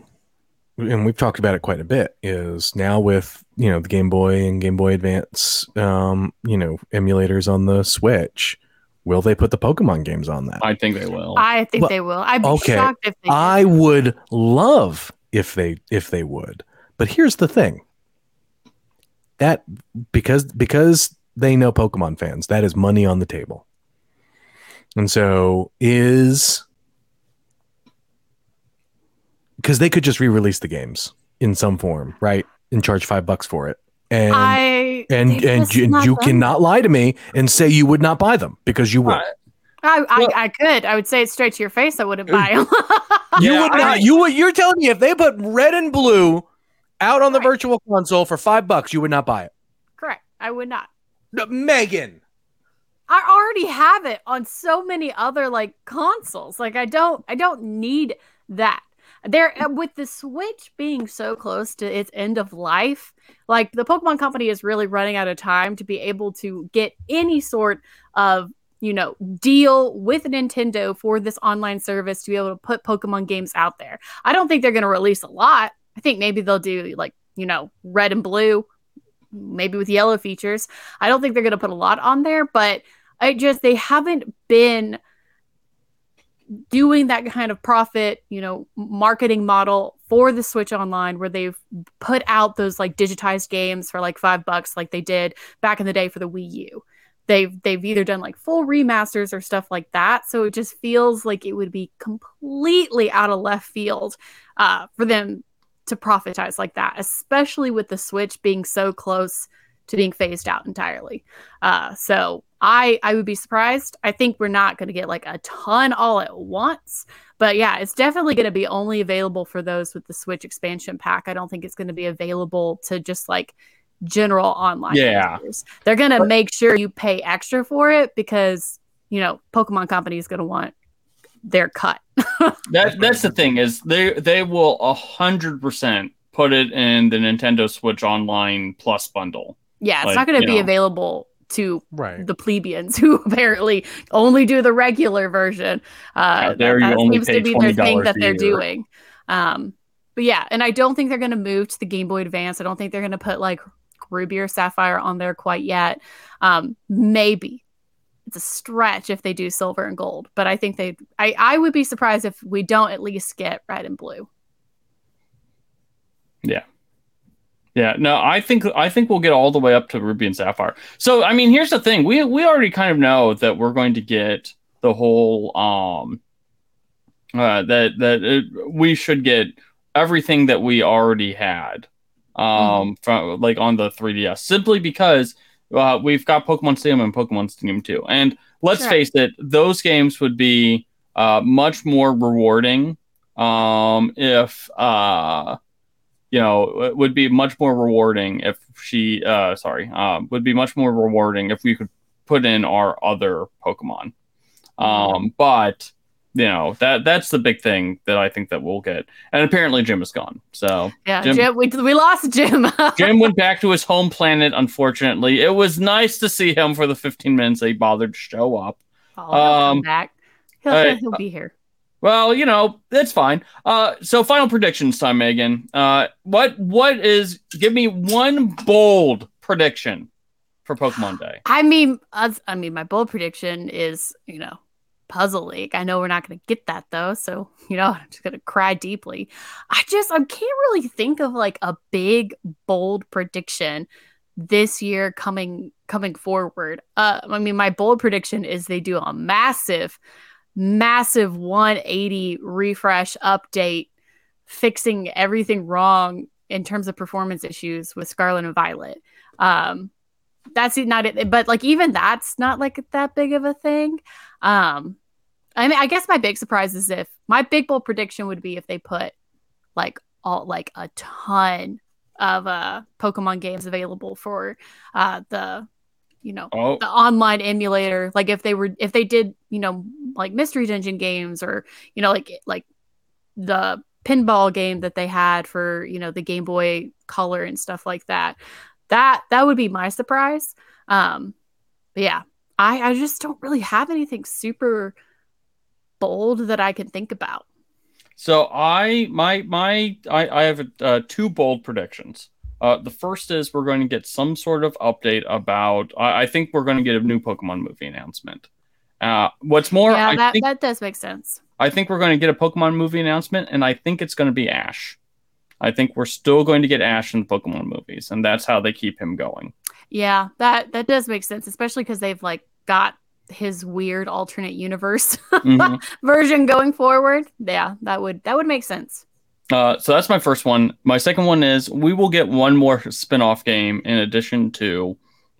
and we've talked about it quite a bit, is now with you know the Game Boy and Game Boy Advance, um, you know, emulators on the Switch. Will they put the Pokemon games on that? I think they will. I think Well, they will. I'd be okay. shocked if they. I didn't. would love if they if they would. But here's the thing. That because because they know Pokemon fans, that is money on the table. And so is because they could just re-release the games in some form, right? And charge five bucks for it. And I and they've and just you, not you cannot lie to me and say you would not buy them because you would. Right. I, I, Well- I could. I would say it straight to your face. I wouldn't buy them. [LAUGHS] You Yeah, would I- not. You would. You're telling me if they put red and blue out on the Right. virtual console for five bucks, you would not buy it. Correct. I would not. No, Megan. I already have it on so many other like consoles. Like I don't I don't need that. There uh, with the Switch being so close to its end of life, like the Pokemon company is really running out of time to be able to get any sort of, you know, deal with Nintendo for this online service to be able to put Pokemon games out there. I don't think they're going to release a lot. I think maybe they'll do like, you know, red and blue, maybe with yellow features. I don't think they're going to put a lot on there, but I just they haven't been doing that kind of profit, you know, marketing model for the Switch Online where they've put out those like digitized games for like 5 bucks like they did back in the day for the Wii U. They've they've either done like full remasters or stuff like that, so it just feels like it would be completely out of left field uh, for them to profitize like that, especially with the Switch being so close to being phased out entirely. Uh, so I I would be surprised. I think we're not going to get like a ton all at once, but yeah, it's definitely going to be only available for those with the Switch expansion pack. I don't think it's going to be available to just like general online. Yeah. users. they're going to make sure you pay extra for it because you know Pokemon Company is going to want their cut. [LAUGHS] That that's the thing is they they will a hundred percent put it in the Nintendo Switch Online Plus bundle. yeah, it's Like, not going to be know. available to Right. the plebeians [LAUGHS] who apparently only do the regular version. Uh, Out there, that, that seems to be their thing that they're year. doing. Um, but yeah, and I don't think they're going to move to the Game Boy Advance. I don't think they're going to put like Ruby or Sapphire on there quite yet. Um, maybe it's a stretch if they do silver and gold, but I think they I I would be surprised if we don't at least get red and blue. Yeah. Yeah, no, I think I think we'll get all the way up to Ruby and Sapphire. So, I mean, here's the thing: we we already kind of know that we're going to get the whole um uh, that that it, we should get everything that we already had um mm-hmm. from like on the 3DS simply because uh, we've got Pokemon Stadium and Pokemon Stadium 2. And let's sure. face it, those games would be uh, much more rewarding um, if uh, you know, it would be much more rewarding if she, uh, sorry, uh, would be much more rewarding if we could put in our other Pokemon. Um, but you know that that's the big thing that I think that we'll get. And apparently, Jim is gone. So yeah, Jim, Jim we we lost Jim. [LAUGHS] Jim went back to his home planet. Unfortunately, it was nice to see him for the 15 minutes he bothered to show up. Oh, um, back. He'll, uh, he'll be here. Well, you know, that's fine. Uh, so final predictions time, Megan. Uh, what what is? Give me one bold prediction for Pokemon Day. I mean, I mean, my bold prediction is, you know, Puzzle League. I know we're not going to get that though, so you know, [LAUGHS] I'm just going to cry deeply. I just I can't really think of like a big bold prediction this year coming coming forward. Uh, I mean, my bold prediction is they do a massive massive 180 refresh update fixing everything wrong in terms of performance issues with Scarlet and Violet. Um, that's not it, but like even that's not like that big of a thing. Um, I mean, I guess my big surprise is if my big bold prediction would be if they put like all like a ton of uh Pokemon games available for uh the you know oh. the online emulator like if they were if they did you know like mystery dungeon games or you know like like the pinball game that they had for you know the game boy color and stuff like that that that would be my surprise. Um but yeah i i just don't really have anything super bold that i can think about. So i my my i i have uh, two bold predictions uh, the first is we're going to get some sort of update about. I, I think we're going to get a new Pokemon movie announcement. Uh, what's more, yeah, that, think, that does make sense. I think we're going to get a Pokemon movie announcement, and I think it's going to be Ash. I think we're still going to get Ash in Pokemon movies, and that's how they keep him going. Yeah, that that does make sense, especially because they've like got his weird alternate universe [LAUGHS] mm-hmm. version going forward. Yeah, that would that would make sense. Uh, so that's my first one. My second one is we will get one more spin-off game in addition to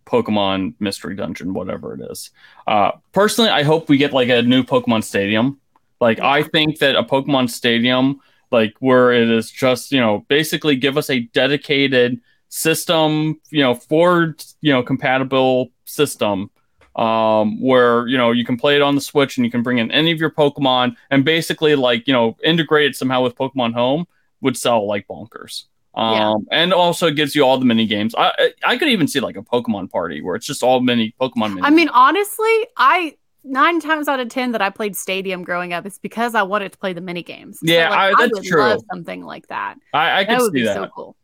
Pokemon Mystery Dungeon, whatever it is. Uh, personally, I hope we get like a new Pokemon Stadium. Like I think that a Pokemon Stadium, like where it is just you know basically give us a dedicated system, you know, Ford, you know, compatible system um, where you know you can play it on the Switch and you can bring in any of your Pokemon and basically like you know integrate it somehow with Pokemon Home would sell like bonkers. Um, yeah. and also it gives you all the mini games. I I could even see like a Pokemon party where it's just all mini Pokemon. Mini I mean, honestly, I nine times out of ten that I played Stadium growing up, it's because I wanted to play the mini games. Yeah, so, like, I, that's I true. something like that. I, I could that would see be that. So cool.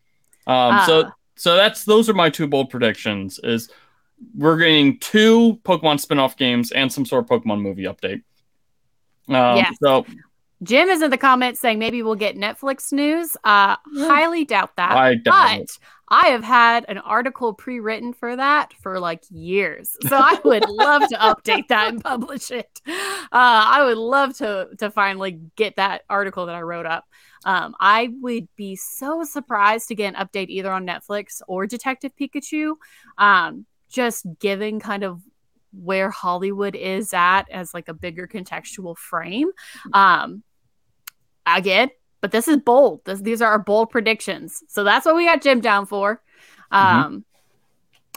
Um, uh, so so that's those are my two bold predictions. Is we're getting two Pokemon spin-off games and some sort of Pokemon movie update. Um, yes. So Jim is in the comments saying maybe we'll get Netflix news. Uh, highly doubt that. I doubt but I have had an article pre-written for that for like years, so I [LAUGHS] would love to update that and publish it. Uh, I would love to to finally get that article that I wrote up. Um, I would be so surprised to get an update either on Netflix or Detective Pikachu. Um, just giving kind of where Hollywood is at as like a bigger contextual frame. Um, again, but this is bold. This, these are our bold predictions. So that's what we got Jim down for. Mm-hmm. Um, mm-hmm.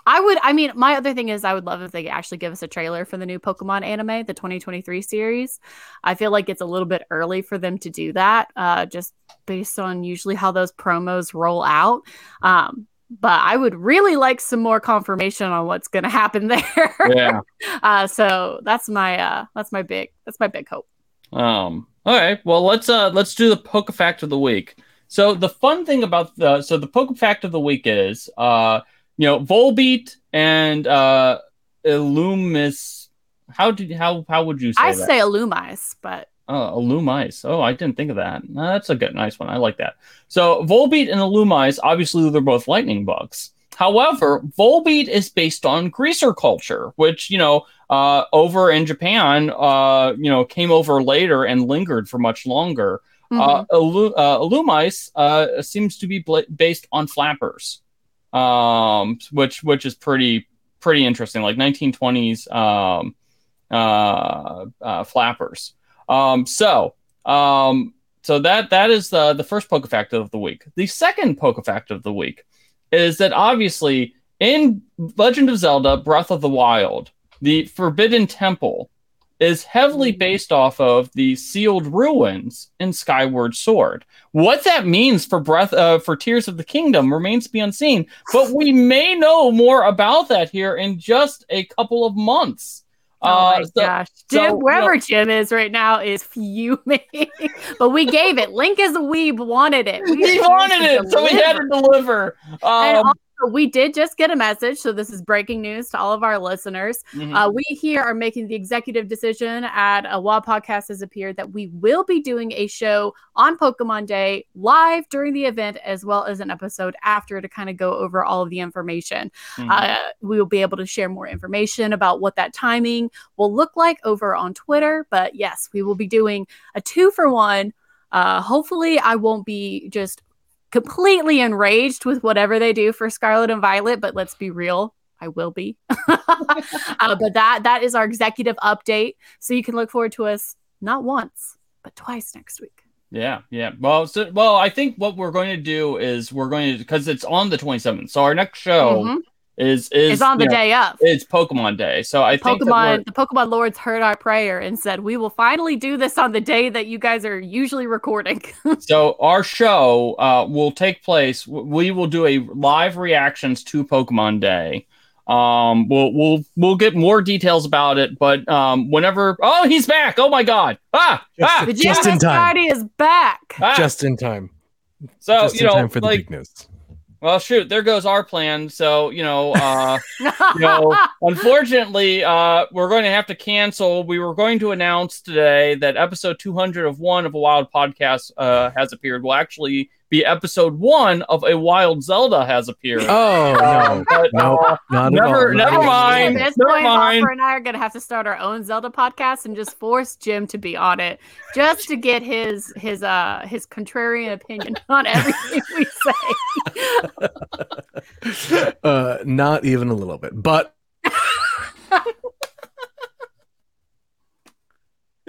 I would, I mean, my other thing is I would love if they actually give us a trailer for the new Pokemon anime, the 2023 series. I feel like it's a little bit early for them to do that, uh, just based on usually how those promos roll out. Um, but I would really like some more confirmation on what's going to happen [LAUGHS] there. Yeah. uh, so that's my uh, that's my big that's my big hope. Um. All right. Well, let's uh let's do the poke fact of the week. So the fun thing about the so the poke fact of the week is uh you know Volbeat and uh Illumis How did how how would you say I that? say Illumise, but Oh, Illumise. Oh, I didn't think of that. No, that's a good, nice one. I like that. So Volbeat and Illumise, obviously, they're both lightning bugs. However, Volbeat is based on greaser culture, which you know, uh, over in Japan, uh, you know, came over later and lingered for much longer. Uh, mhm. Illu- uh, Illumise uh, seems to be bla- based on flappers, um, which which is pretty pretty interesting, like 1920s um, uh, uh, flappers. Um, so um, so that that is the the first poke fact of the week. The second poke fact of the week is that obviously in Legend of Zelda: Breath of the Wild, the Forbidden Temple is heavily based off of the sealed ruins in Skyward Sword. What that means for Breath uh, for Tears of the Kingdom remains to be unseen, but we may know more about that here in just a couple of months. Oh Uh, my so- gosh. so, Jim, you know- wherever Jim is right now is fuming. [LAUGHS] but we gave it. Link as a weeb wanted it. We wanted it, so we had to deliver. Um, we did just get a message. So this is breaking news to all of our listeners. mhm. Uh, we here are making the executive decision at a WA podcast has appeared that we will be doing a show on Pokemon Day live during the event, as well as an episode after to kind of go over all of the information. Mhm. Uh, we will be able to share more information about what that timing will look like over on Twitter. But yes, we will be doing a two for one. Uh, hopefully, I won't be just completely enraged with whatever they do for Scarlet and Violet, but let's be real. I will be. [LAUGHS] uh, but that that is our executive update. So you can look forward to us not once, but twice next week. Yeah, yeah. Well, so, well, I think what we're going to do is we're going to because it's on the 27th. So our next show Mhm. Is is It's on the know, day of. It's Pokemon Day. So I think that Pokemon, the Pokemon Lords heard our prayer and said, "We will finally do this on the day that you guys are usually recording." [LAUGHS] so our show uh, will take place. We will do a live reactions to Pokemon Day. Um, we'll we'll we'll get more details about it, but um, whenever oh he's back! Oh my god! Ah Just ah, Just in time. Society is back. ah. Just in time. so Just you in know time for the big news. Well shoot there goes our plan. So you know uh. [LAUGHS] No. Unfortunately, uh, we're going to have to cancel. We were going to announce today that episode 200 of one of a Wild podcast uh, has appeared. Well, actually be episode one of a Wild Zelda has appeared. Oh no, [LAUGHS] but, no, uh, not never- at all. never Not mind. At this Never point, mind. Hoffer and I are gonna have to start our own Zelda podcast and just force Jim to be on it, just to get his his uh his contrarian opinion [LAUGHS] on everything we say. [LAUGHS] Uh, not even a little bit. But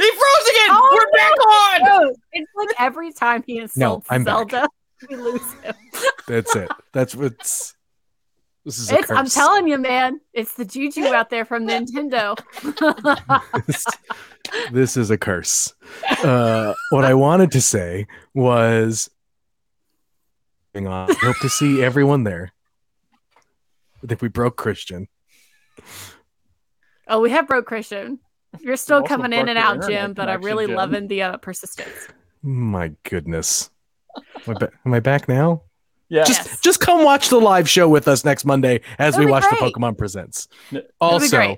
he froze again. Oh, we're back on. No, it's like every time he insults I'm back. Zelda, we lose him. [LAUGHS] that's it. That's what's. This is a It's, I'm telling you, man, it's the juju out there from Nintendo. this, [LAUGHS] this is a curse. Uh, what I wanted to say was, hang on. I hope to see everyone there. I think we broke Christian. oh, we have broke Christian. You're still Also coming in and out, internet Jim, but I'm really Jim. loving the uh, persistence. My goodness. Am I, ba- am I back now? Yeah. Just Yes. just come watch the live show with us next Monday as That'd we watch great. the Pokemon Presents. That'd Also,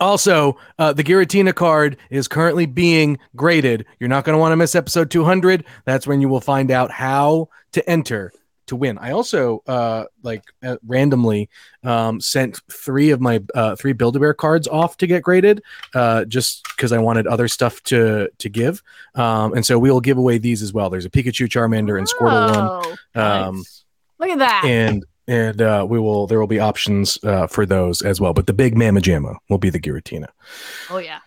also, uh, the Giratina card is currently being graded. You're not going to want to miss episode 200. That's when you will find out how to enter to win. I also uh, like uh, randomly um, sent three of my uh, three Build a Bear cards off to get graded, uh, just because I wanted other stuff to to give. Um, and so we will give away these as well. There's a Pikachu, Charmander, and Squirtle one. Oh, Um, Nice. Look at that. and and uh, we will there will be options uh, for those as well. But the big Mamma Jamma will be the Giratina. oh yeah.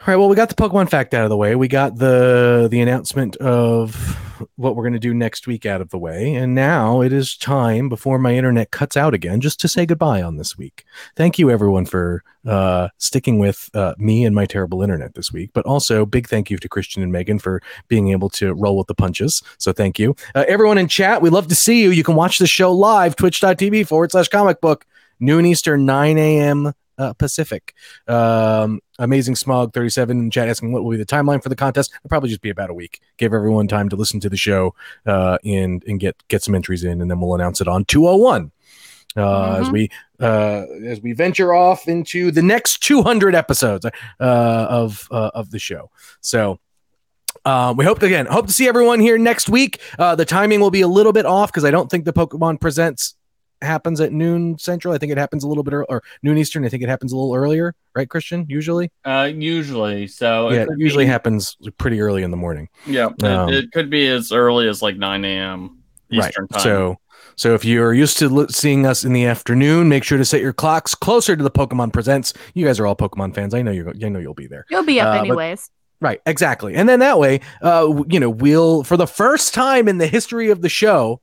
All right. Well, we got the Pokemon fact out of the way. We got the the announcement of what we're going to do next week out of the way, and now it is time before my internet cuts out again, just to say goodbye on this week. Thank you, everyone, for uh, sticking with uh, me and my terrible internet this week. But also, big thank you to Christian and Megan for being able to roll with the punches. So thank you, uh, everyone in chat. We love to see you. You can watch the show live twitch.tv forward slash comic book noon Eastern, 9 a.m. Uh, Pacific. Um, Amazing Smog 37 in chat asking what will be the timeline for the contest. It'll probably just be about a week. Give everyone time to listen to the show uh, and and get get some entries in, and then we'll announce it on 201. uh, as Mhm. we uh, as we venture off into the next 200 episodes uh, of uh, of the show. So. Um, we hope to, again hope to see everyone here next week. Uh, the timing will be a little bit off because I don't think the Pokemon Presents happens at noon Central. I think it happens a little bit ear- or noon Eastern. I think it happens a little earlier, right, Christian? Usually, Uh, usually, so yeah, it could usually be- happens pretty early in the morning. Yeah, it, Um, it could be as early as like 9 a.m. Eastern time. So, so if you're used to li- seeing us in the afternoon, make sure to set your clocks closer to the Pokemon Presents. You guys are all Pokemon fans. I know you're. I know you'll be there. You'll be up Uh, but- anyways. Right, exactly. And then that way, uh, you know, we'll for the first time in the history of the show,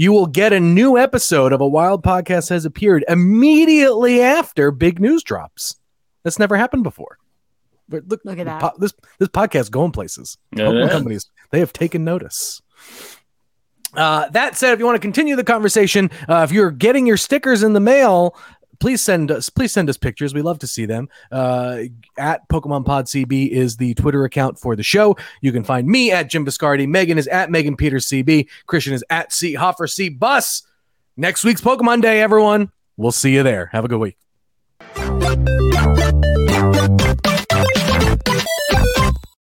you will get a new episode of a Wild Podcast has appeared immediately after big news drops. That's never happened before. But look, Look at that. po- this this podcast going places. It Pokemon companies they have taken notice. Uh, that said, if you want to continue the conversation, uh, if you're getting your stickers in the mail, please send us please send us pictures. We love to see them. Uh, at Pokemon Pod CB is the Twitter account for the show. You can find me at Jim Viscardi. Megan is at Megan Peters CB. Christian is at C Hoffer C Bus. Next week's Pokemon Day, everyone. We'll see you there. Have a good week.